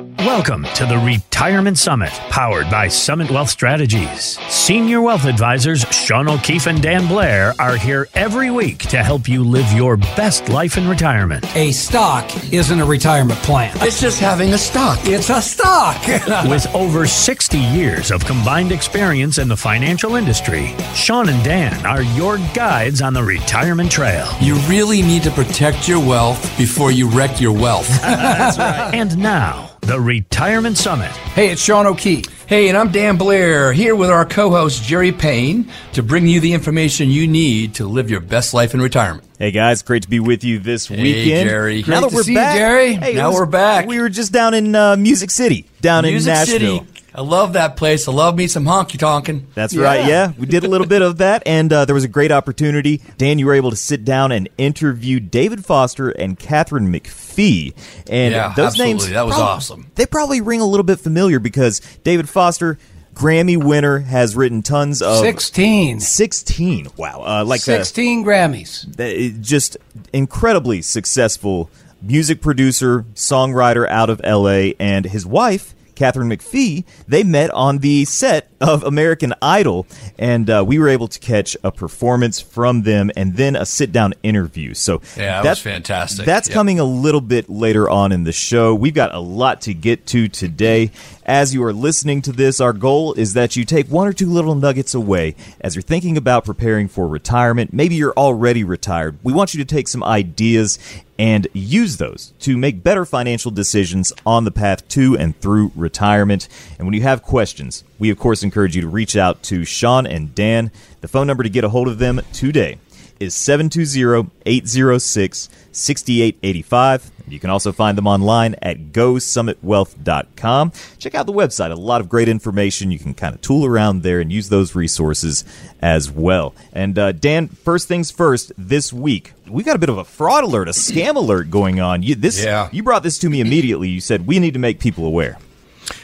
Welcome to the Retirement Summit, powered by Summit Wealth Strategies. Senior wealth advisors Shawn O'Keefe and Dan Blair are here every week to help you live your best life in retirement. A stock isn't a retirement plan. It's just having a stock. It's a stock. With over 60 years of combined experience in the financial industry, Shawn and Dan are your guides on the retirement trail. You really need to protect your wealth before you wreck your wealth. That's right. And now, the Retirement Summit. Hey, it's Shawn O'Keefe. Hey, and I'm Dan Blair, here with our co host Jerry Payne to bring you the information you need to live your best life in retirement. Hey guys, great to be with you this Hey, weekend. Jerry. Great now that to we're see you, back, Jerry. Hey, Now was- we're back. We were just down in uh, Music City, down Music in Nashville. City. I love that place. I love me some honky tonkin'. That's right. Yeah, we did a little bit of that, and uh, there was a great opportunity. Dan, you were able to sit down and interview David Foster and Katharine McPhee, and Yeah, those absolutely. names That was prob- awesome. They probably ring a little bit familiar because David Foster, Grammy winner, has written tons of 16. 16. Wow, uh, like the- 16 Grammys. that is just incredibly successful music producer, songwriter out of LA, and his wife. Katharine McPhee, they met on the set of American Idol, and uh, we were able to catch a performance from them and then a sit down interview. So Yeah, that was fantastic. That's Yep. coming a little bit later on in the show. We've got a lot to get to today. As you are listening to this, our goal is that you take one or two little nuggets away as you're thinking about preparing for retirement. Maybe you're already retired. We want you to take some ideas and use those to make better financial decisions on the path to and through retirement. And when you have questions, we of course encourage you to reach out to Shawn and Dan. The phone number to get a hold of them today is 720-806-6885. You can also find them online at gosummitwealth.com. Check out the website. A lot of great information. You can kind of tool around there and use those resources as well. And uh, Dan, first things first, this week, we got a bit of a fraud alert, a scam alert going on. You, this, Yeah. you brought this to me immediately. You said, we need to make people aware.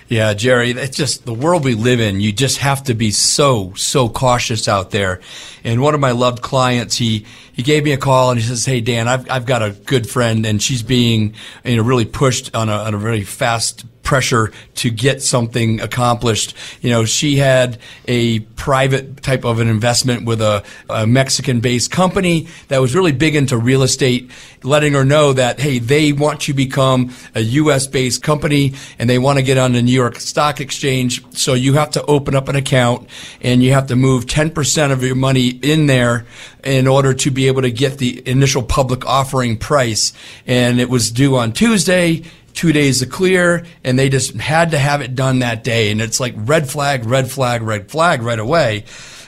Yeah, Jerry, it's just the world we live in. You just have to be so, so cautious out there. And one of my loved clients, he, he gave me a call and he says, Hey, Dan, I've, I've got a good friend and she's being, you know, really pushed on a, on a very fast pressure to get something accomplished. You know, she had a private type of an investment with a, a Mexican based company that was really big into real estate, letting her know that, hey, they want to become a US based company and they want to get on the New York Stock Exchange. So you have to open up an account and you have to move 10% of your money in there in order to be able to get the initial public offering price. And it was due on Tuesday two days to clear, and they just had to have it done that day. And it's like red flag, red flag, red flag right away.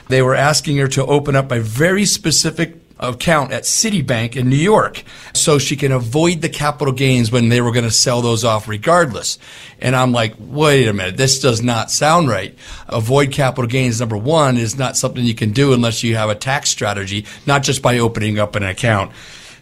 They were asking her to open up a very specific account at Citibank in New York so she can avoid the capital gains when they were going to sell those off regardless. And I'm like, wait a minute, this does not sound right. Avoid capital gains, number one, is not something you can do unless you have a tax strategy, not just by opening up an account.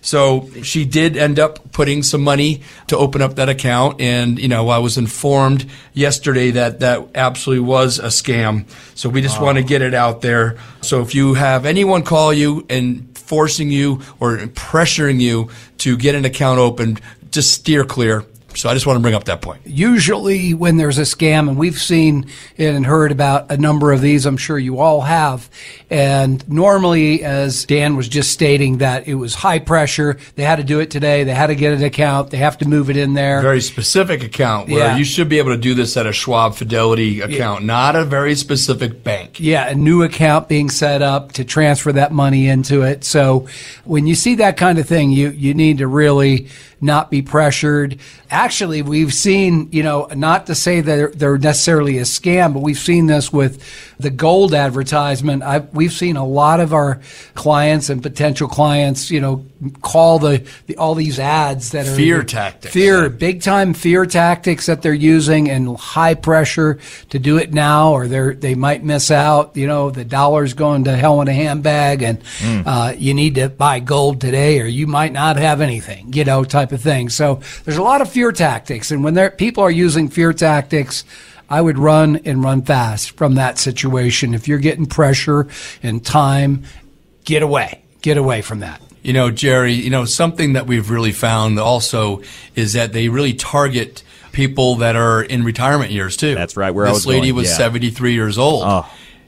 So she did end up putting some money to open up that account. And, you know, I was informed yesterday that that absolutely was a scam. So we just want to get it out there. So if you have anyone call you and forcing you or pressuring you to get an account opened, just steer clear. So I just want to bring up that point. Usually, when there's a scam, and we've seen and heard about a number of these, I'm sure you all have. And normally, as Dan was just stating, that it was high pressure. They had to do it today. They had to get an account. They have to move it in there. Very specific account where Yeah. you should be able to do this at a Schwab Fidelity account, not a very specific bank. Yeah, a new account being set up to transfer that money into it. So when you see that kind of thing, you, you need to really not be pressured. Actually, we've seen, you know, not to say that they're, they're necessarily a scam, but we've seen this with the gold advertisement. I've, we've seen a lot of our clients and potential clients, you know, call the, the all these ads that are Fear tactics. fear, big time fear tactics that they're using and high pressure to do it now or they're, they might miss out. You know, the dollar's going to hell in a handbag and, uh, you need to buy gold today or you might not have anything, you know, type of thing. So there's a lot of fear tactics. And when there, people are using fear tactics, I would run and run fast from that situation. If you're getting pressure and time, get away, get away from that. You know, Jerry, you know, something that we've really found also is that they really target people that are in retirement years too. That's right, where I this was lady going, was yeah. 73 years old. Oh.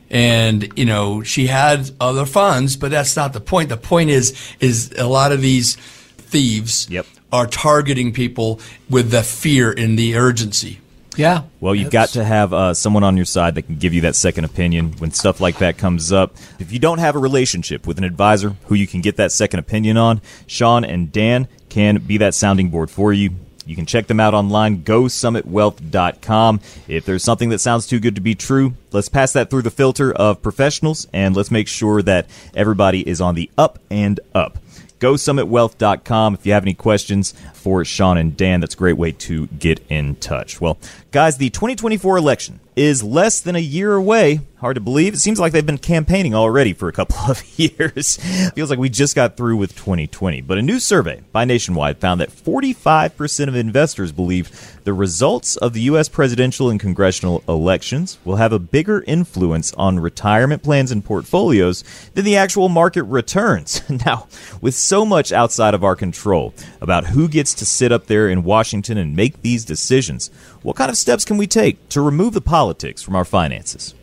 And you know she had other funds, but that's not the point. The point is, is a lot of these thieves Yep. are targeting people with the fear and the urgency. Yeah. Well, you've got to have uh, someone on your side that can give you that second opinion when stuff like that comes up. If you don't have a relationship with an advisor who you can get that second opinion on, Shawn and Dan can be that sounding board for you. You can check them out online, gosummitwealth.com. If there's something that sounds too good to be true, let's pass that through the filter of professionals and let's make sure that everybody is on the up and up GoSummitWealth.com. If you have any questions for Shawn and Dan, that's a great way to get in touch. Well, guys, the 2024 election is less than a year away. Hard to believe. It seems like they've been campaigning already for a couple of years. Feels like we just got through with 2020. But a new survey by Nationwide found that 45% of investors believe the results of the U.S. presidential and congressional elections will have a bigger influence on retirement plans and portfolios than the actual market returns. now, with so much outside of our control about who gets to sit up there in Washington and make these decisions, what kind of steps can we take to remove the politics from our finances?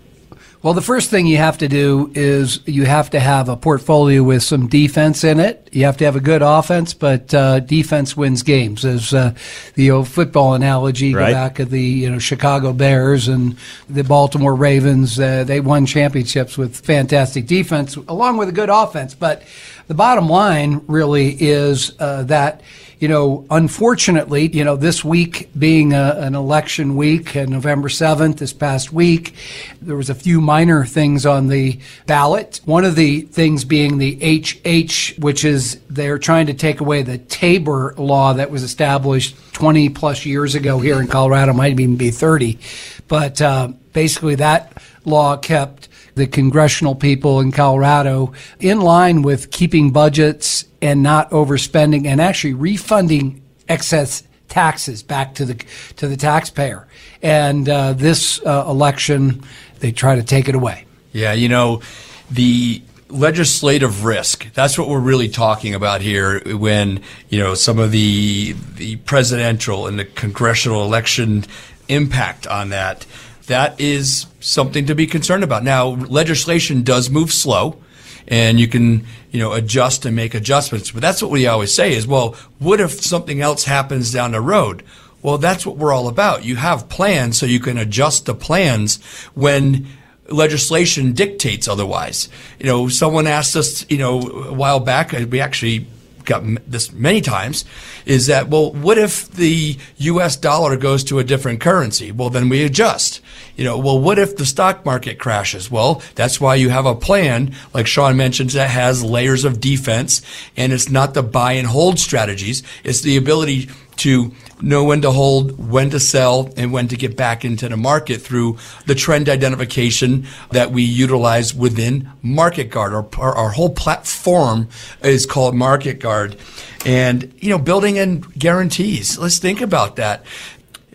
Well, the first thing you have to do is you have to have a portfolio with some defense in it. You have to have a good offense, but uh, defense wins games. As uh, the old football analogy, Right. go back of the you know Chicago Bears and the Baltimore Ravens. Uh, they won championships with fantastic defense along with a good offense. But the bottom line really is uh, that you know, unfortunately, you know, this week being a, an election week, uh, November 7th, this past week, there was a few minor things on the ballot. One of the things being the HH, which is they're trying to take away the TABOR law that was established 20 plus years ago here in Colorado, might even be 30. But uh, basically, that law kept the congressional people in Colorado in line with keeping budgets and not overspending and actually refunding excess taxes back to the to the taxpayer. And uh, this uh, election, they try to take it away. Yeah, you know, the legislative risk, that's what we're really talking about here when, you know, some of the the presidential and the congressional election impact on that. That is something to be concerned about. Now, legislation does move slow and you can, you know, adjust and make adjustments. But that's what we always say is, well, what if something else happens down the road? Well, that's what we're all about. You have plans so you can adjust the plans when legislation dictates otherwise. You know, someone asked us, you know, a while back, we actually got this many times, is that, well, what if the US dollar goes to a different currency? Well, then we adjust. You know, well, what if the stock market crashes? Well, that's why you have a plan, like Shawn mentions, that has layers of defense, and it's not the buy and hold strategies. It's the ability to know when to hold, when to sell, and when to get back into the market through the trend identification that we utilize within Market Guard. Our, our, our whole platform is called Market Guard. And, you know, building in guarantees. Let's think about that.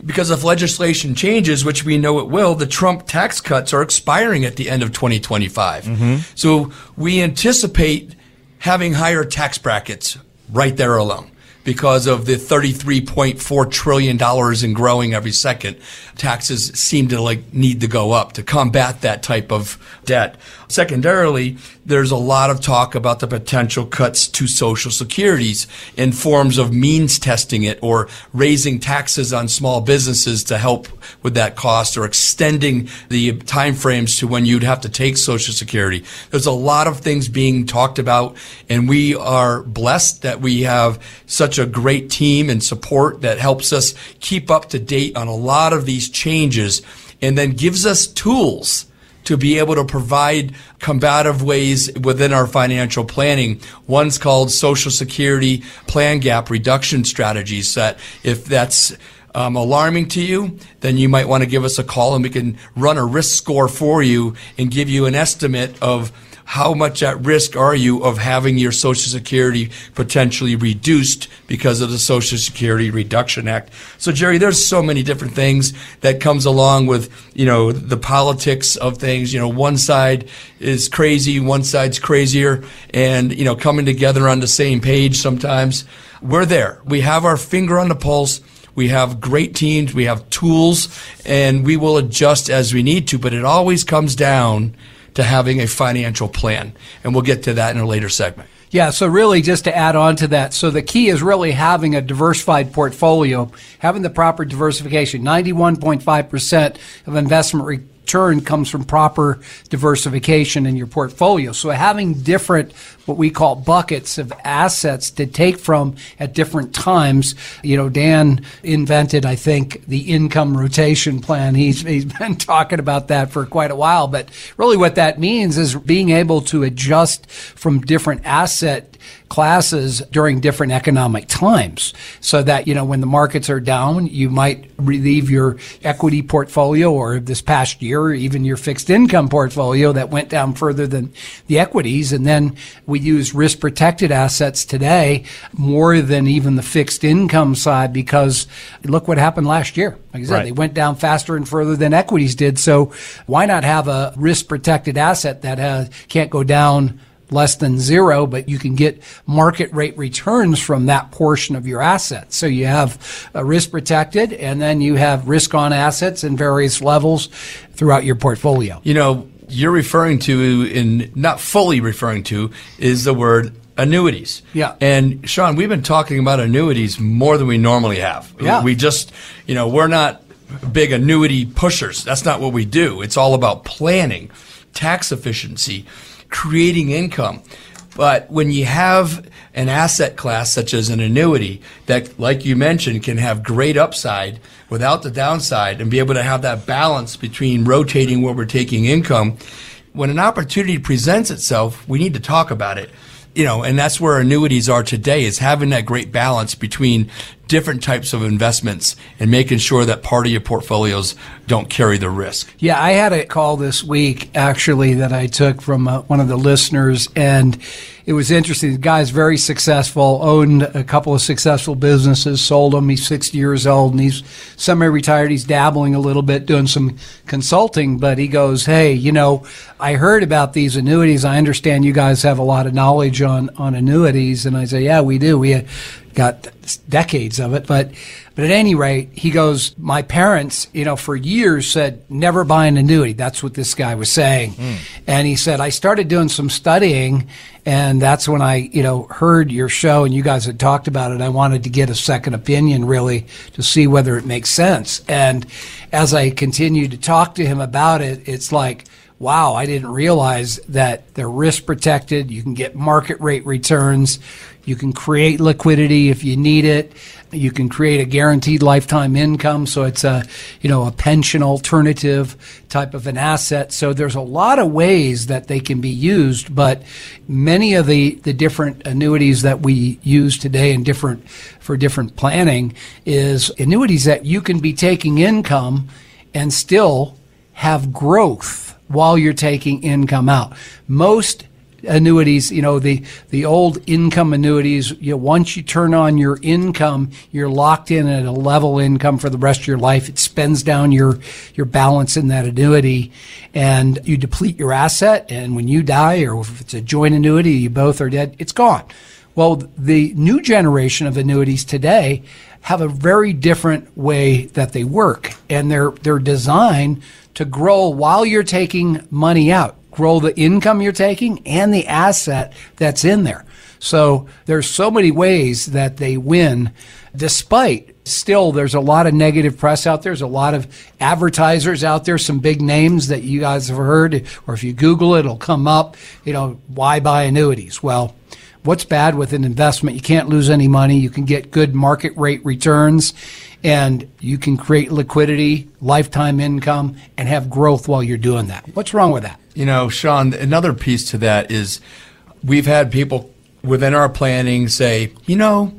Because if legislation changes, which we know it will, the Trump tax cuts are expiring at the end of 2025. Mm-hmm. So we anticipate having higher tax brackets right there alone because of the $33.4 trillion and growing every second. Taxes seem to like need to go up to combat that type of debt. Secondarily, there's a lot of talk about the potential cuts to social securities in forms of means testing it or raising taxes on small businesses to help with that cost or extending the timeframes to when you'd have to take social security. There's a lot of things being talked about and we are blessed that we have such a great team and support that helps us keep up to date on a lot of these changes and then gives us tools to be able to provide combative ways within our financial planning. One's called Social Security Plan Gap Reduction Strategies that if that's um, alarming to you, then you might want to give us a call and we can run a risk score for you and give you an estimate of how much at risk are you of having your Social Security potentially reduced because of the Social Security Reduction Act? So, Jerry, there's so many different things that comes along with, you know, the politics of things. You know, one side is crazy, one side's crazier, and, you know, coming together on the same page sometimes. We're there. We have our finger on the pulse. We have great teams, we have tools, and we will adjust as we need to, but it always comes down to having a financial plan. And we'll get to that in a later segment. Yeah, so really just to add on to that, so the key is really having a diversified portfolio, having the proper diversification. 91.5% of investment return comes from proper diversification in your portfolio. So having different, what we call buckets of assets to take from at different times. You know, Dan invented, I think, the income rotation plan. He's, he's been talking about that for quite a while, but really what that means is being able to adjust from different asset classes during different economic times so that, you know, when the markets are down, you might relieve your equity portfolio or this past year, even your fixed income portfolio that went down further than the equities. And then we use risk protected assets today more than even the fixed income side because look what happened last year. Like I said, right. they went down faster and further than equities did. So why not have a risk protected asset that has, can't go down less than zero, but you can get market rate returns from that portion of your assets. So you have a risk protected and then you have risk on assets in various levels throughout your portfolio. You know, you're referring to in not fully referring to is the word annuities. Yeah. And Shawn, we've been talking about annuities more than we normally have. Yeah. We just, you know, we're not big annuity pushers. That's not what we do. It's all about planning, tax efficiency, creating income. But when you have an asset class such as an annuity that, like you mentioned, can have great upside without the downside and be able to have that balance between rotating where we're taking income, when an opportunity presents itself, we need to talk about it you know, and that's where annuities are today is having that great balance between different types of investments and making sure that part of your portfolios don't carry the risk. Yeah, I had a call this week actually that I took from uh, one of the listeners and it was interesting. The guy's very successful, owned a couple of successful businesses, sold them. He's 60 years old and he's semi-retired. He's dabbling a little bit, doing some consulting, but he goes, Hey, you know, I heard about these annuities. I understand you guys have a lot of knowledge on, on annuities. And I say, yeah, we do. We got decades of it, but but at any rate, he goes, my parents, you know, for years said never buy an annuity. That's what this guy was saying, mm. and he said I started doing some studying, and that's when I, you know, heard your show and you guys had talked about it. I wanted to get a second opinion, really, to see whether it makes sense. And as I continued to talk to him about it, it's like wow, I didn't realize that they're risk protected. You can get market rate returns. You can create liquidity if you need it. You can create a guaranteed lifetime income. So it's a, you know, a pension alternative type of an asset. So there's a lot of ways that they can be used, but many of the, the different annuities that we use today and different, for different planning is annuities that you can be taking income and still have growth while you're taking income out. Most annuities, you know, the, the old income annuities, you know, once you turn on your income, you're locked in at a level income for the rest of your life. It spends down your, your balance in that annuity and you deplete your asset. And when you die or if it's a joint annuity, you both are dead, it's gone. Well, the new generation of annuities today have a very different way that they work and they're, they're designed to grow while you're taking money out, grow the income you're taking and the asset that's in there. So there's so many ways that they win despite still there's a lot of negative press out there. There's a lot of advertisers out there, some big names that you guys have heard, or if you Google it, it'll come up, you know, why buy annuities? Well, what's bad with an investment? You can't lose any money. You can get good market rate returns and you can create liquidity, lifetime income, and have growth while you're doing that. What's wrong with that? You know, Shawn, another piece to that is we've had people within our planning say, you know,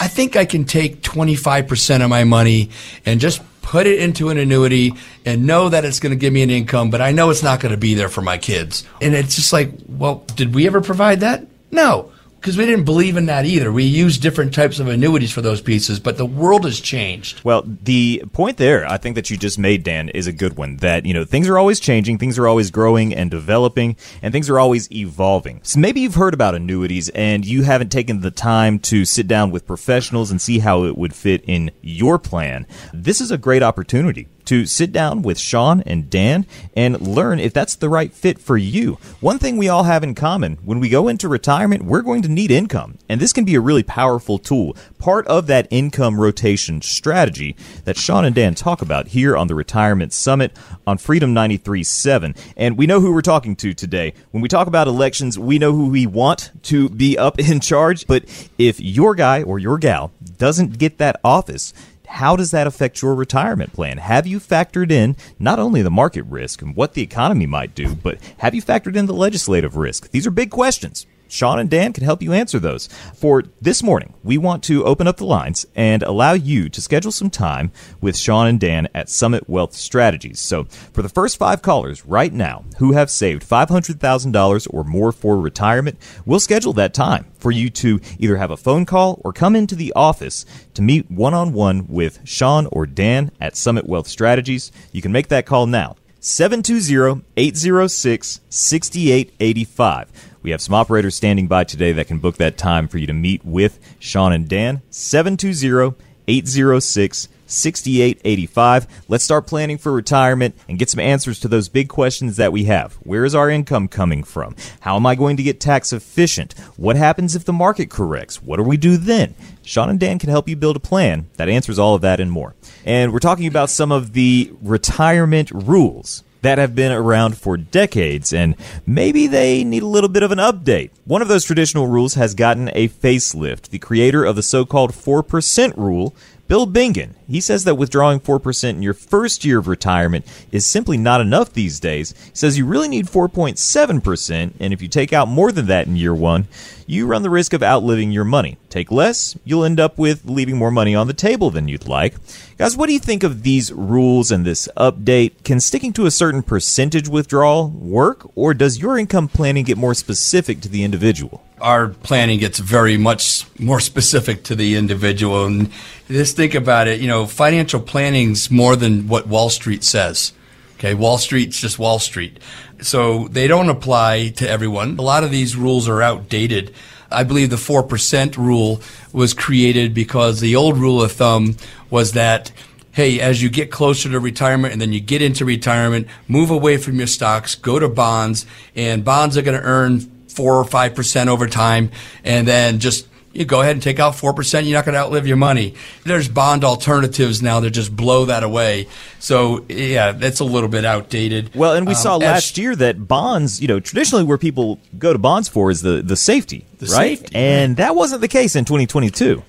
I think I can take 25% of my money and just put it into an annuity and know that it's going to give me an income, but I know it's not going to be there for my kids. And it's just like, well, did we ever provide that? No. Because we didn't believe in that either. We used different types of annuities for those pieces, but the world has changed. Well, the point there, I think that you just made, Dan, is a good one. That you know things are always changing, things are always growing and developing, and things are always evolving. So maybe you've heard about annuities and you haven't taken the time to sit down with professionals and see how it would fit in your plan. This is a great opportunity to sit down with Shawn and Dan and learn if that's the right fit for you. One thing we all have in common when we go into retirement, we're going to need income, and this can be a really powerful tool, part of that income rotation strategy that Shawn and Dan talk about here on the Retirement Summit on Freedom 93.7. And we know who we're talking to today. When we talk about elections, we know who we want to be up in charge, but if your guy or your gal doesn't get that office, how does that affect your retirement plan? Have you factored in not only the market risk and what the economy might do, but have you factored in the legislative risk? These are big questions. Shawn and Dan can help you answer those. For this morning, we want to open up the lines and allow you to schedule some time with Shawn and Dan at Summit Wealth Strategies. So, for the first five callers right now who have saved $500,000 or more for retirement, we'll schedule that time for you to either have a phone call or come into the office to meet one on one with Shawn or Dan at Summit Wealth Strategies. You can make that call now. 720 806 6885. We have some operators standing by today that can book that time for you to meet with Shawn and Dan. 720 806 6885. Let's start planning for retirement and get some answers to those big questions that we have. Where is our income coming from? How am I going to get tax efficient? What happens if the market corrects? What do we do then? Shawn and Dan can help you build a plan that answers all of that and more. And we're talking about some of the retirement rules that have been around for decades, and maybe they need a little bit of an update. One of those traditional rules has gotten a facelift. The creator of the so called 4% rule Bill Bengen, he says that withdrawing 4% in your first year of retirement is simply not enough these days. He says you really need 4.7%, and if you take out more than that in year one, you run the risk of outliving your money. Take less, you'll end up with leaving more money on the table than you'd like. Guys, what do you think of these rules and this update? Can sticking to a certain percentage withdrawal work, or does your income planning get more specific to the individual? Our planning gets very much more specific to the individual. And just think about it, you know, financial planning's more than what Wall Street says. Okay, Wall Street's just Wall Street. So they don't apply to everyone. A lot of these rules are outdated. I believe the 4% rule was created because the old rule of thumb was that hey, as you get closer to retirement and then you get into retirement, move away from your stocks, go to bonds, and bonds are going to earn four or five percent over time, and then just you go ahead and take out 4%, you're not going to outlive your money. There's bond alternatives now that just blow that away. So, yeah, that's a little bit outdated. Well, and we um, saw last as, year that bonds, you know, traditionally where people go to bonds for is the, the safety, the right? Safety, and that wasn't the case in 2022.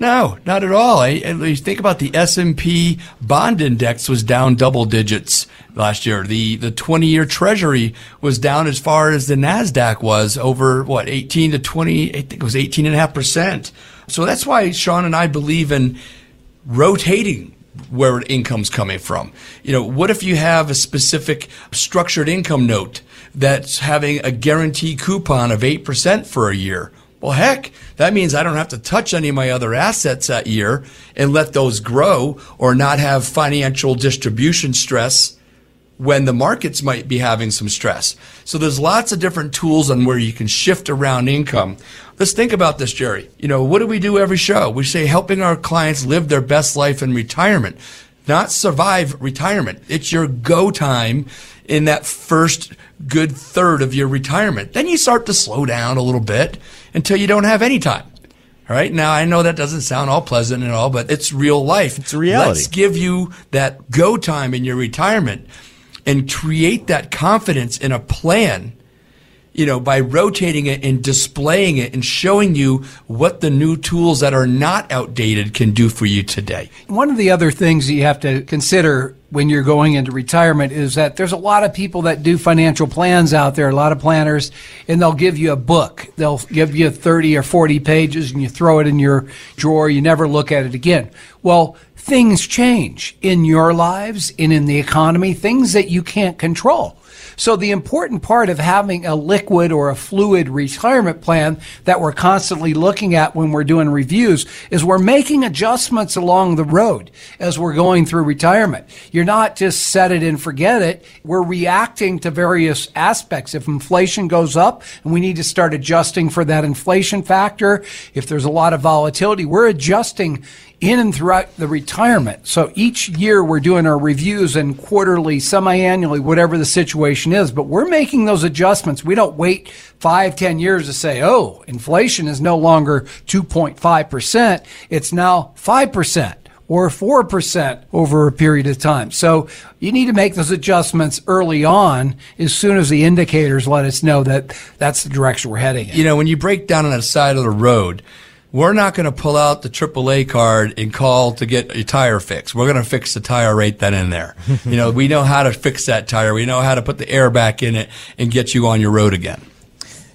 No, not at all. I, you think about the S&P bond index was down double digits last year. The the 20-year treasury was down as far as the Nasdaq was over what 18 to 20, I think it was 18.5%. So that's why Shawn and I believe in rotating where income's coming from. You know, what if you have a specific structured income note that's having a guaranteed coupon of 8% for a year? Well, heck, that means I don't have to touch any of my other assets that year and let those grow or not have financial distribution stress when the markets might be having some stress. So there's lots of different tools on where you can shift around income. Let's think about this, Jerry. You know, what do we do every show? We say helping our clients live their best life in retirement, not survive retirement. It's your go time in that first good third of your retirement. Then you start to slow down a little bit until you don't have any time. All right. Now I know that doesn't sound all pleasant and all, but it's real life. It's reality. Let's give you that go time in your retirement and create that confidence in a plan you know, by rotating it and displaying it and showing you what the new tools that are not outdated can do for you today. One of the other things that you have to consider when you're going into retirement is that there's a lot of people that do financial plans out there, a lot of planners, and they'll give you a book. They'll give you 30 or 40 pages and you throw it in your drawer. You never look at it again. Well, things change in your lives and in the economy, things that you can't control. So the important part of having a liquid or a fluid retirement plan that we're constantly looking at when we're doing reviews is we're making adjustments along the road as we're going through retirement. You're not just set it and forget it. We're reacting to various aspects. If inflation goes up and we need to start adjusting for that inflation factor, if there's a lot of volatility, we're adjusting in and throughout the retirement. So each year we're doing our reviews and quarterly, semi-annually, whatever the situation is. But we're making those adjustments. We don't wait five, ten years to say, oh, inflation is no longer 2.5%. It's now 5% or 4% over a period of time. So you need to make those adjustments early on as soon as the indicators let us know that that's the direction we're heading in. You know, when you break down on the side of the road, we're not going to pull out the AAA card and call to get a tire fixed. We're going to fix the tire right then and there. you know, we know how to fix that tire. We know how to put the air back in it and get you on your road again.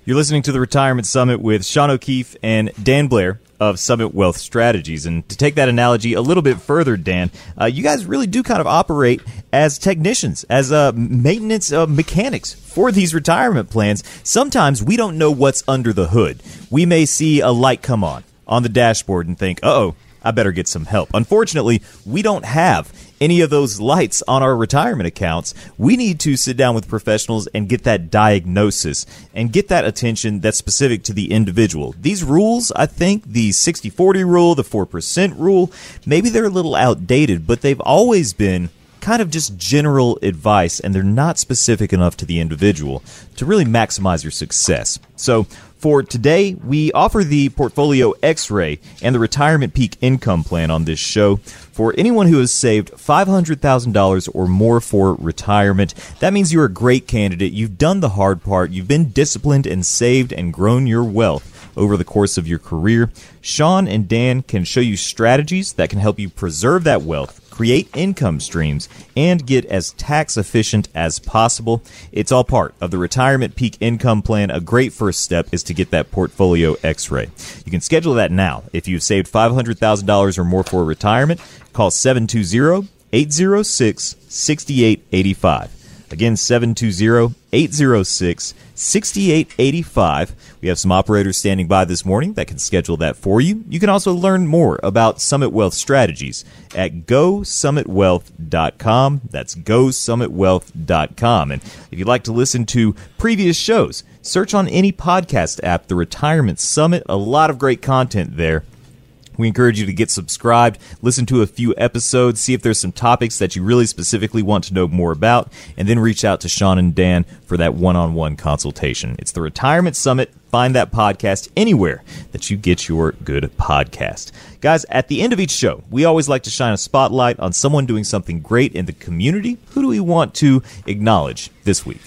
You're listening to the Retirement Summit with Shawn O'Keefe and Dan Blair of Summit Wealth Strategies. And to take that analogy a little bit further, Dan, uh, you guys really do kind of operate as technicians, as uh, maintenance uh, mechanics for these retirement plans. Sometimes we don't know what's under the hood. We may see a light come on on the dashboard and think, oh, I better get some help. Unfortunately, we don't have any of those lights on our retirement accounts, we need to sit down with professionals and get that diagnosis and get that attention that's specific to the individual. These rules, I think, the 60 40 rule, the 4% rule, maybe they're a little outdated, but they've always been kind of just general advice and they're not specific enough to the individual to really maximize your success. So, for today, we offer the Portfolio X Ray and the Retirement Peak Income Plan on this show. For anyone who has saved $500,000 or more for retirement, that means you're a great candidate. You've done the hard part, you've been disciplined and saved and grown your wealth over the course of your career. Shawn and Dan can show you strategies that can help you preserve that wealth create income streams, and get as tax efficient as possible. It's all part of the Retirement Peak Income Plan. A great first step is to get that portfolio x ray. You can schedule that now. If you've saved $500,000 or more for retirement, call 720 806 6885. Again, 720 806 6885. We have some operators standing by this morning that can schedule that for you. You can also learn more about Summit Wealth strategies at gosummitwealth.com. That's gosummitwealth.com. And if you'd like to listen to previous shows, search on any podcast app, The Retirement Summit. A lot of great content there. We encourage you to get subscribed, listen to a few episodes, see if there's some topics that you really specifically want to know more about, and then reach out to Shawn and Dan for that one on one consultation. It's the Retirement Summit. Find that podcast anywhere that you get your good podcast. Guys, at the end of each show, we always like to shine a spotlight on someone doing something great in the community. Who do we want to acknowledge this week?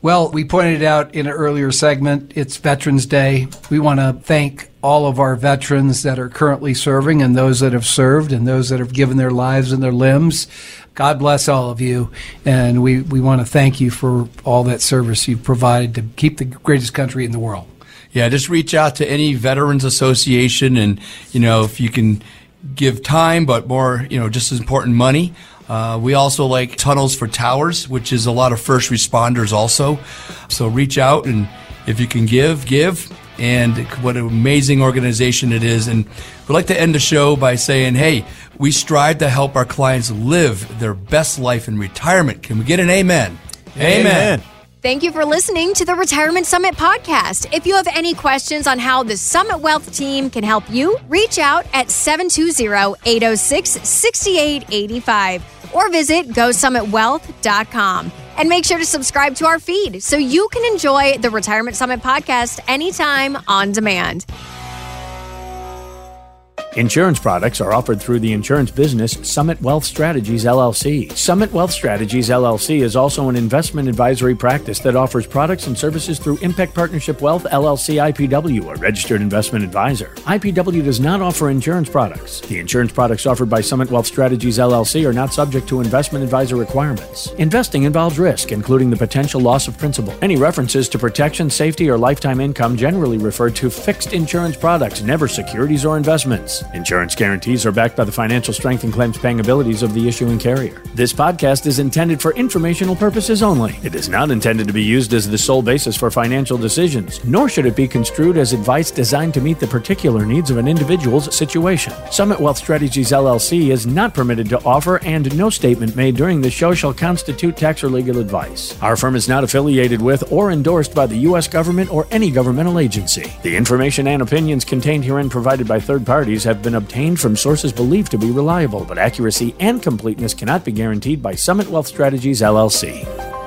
Well, we pointed out in an earlier segment, it's Veterans Day. We want to thank all of our veterans that are currently serving and those that have served and those that have given their lives and their limbs. God bless all of you. And we, we want to thank you for all that service you've provided to keep the greatest country in the world. Yeah, just reach out to any Veterans Association and, you know, if you can give time, but more, you know, just as important, money. Uh, we also like Tunnels for Towers, which is a lot of first responders also. So reach out and if you can give, give. And what an amazing organization it is. And we'd like to end the show by saying, hey, we strive to help our clients live their best life in retirement. Can we get an amen? Amen. amen. Thank you for listening to the Retirement Summit podcast. If you have any questions on how the Summit Wealth team can help you, reach out at 720 806 6885 or visit GoSummitWealth.com. And make sure to subscribe to our feed so you can enjoy the Retirement Summit podcast anytime on demand. Insurance products are offered through the insurance business Summit Wealth Strategies LLC. Summit Wealth Strategies LLC is also an investment advisory practice that offers products and services through Impact Partnership Wealth LLC IPW, a registered investment advisor. IPW does not offer insurance products. The insurance products offered by Summit Wealth Strategies LLC are not subject to investment advisor requirements. Investing involves risk, including the potential loss of principal. Any references to protection, safety, or lifetime income generally refer to fixed insurance products, never securities or investments. Insurance guarantees are backed by the financial strength and claims paying abilities of the issuing carrier. This podcast is intended for informational purposes only. It is not intended to be used as the sole basis for financial decisions, nor should it be construed as advice designed to meet the particular needs of an individual's situation. Summit Wealth Strategies LLC is not permitted to offer, and no statement made during the show shall constitute tax or legal advice. Our firm is not affiliated with or endorsed by the U.S. government or any governmental agency. The information and opinions contained herein provided by third parties have been obtained from sources believed to be reliable, but accuracy and completeness cannot be guaranteed by Summit Wealth Strategies LLC.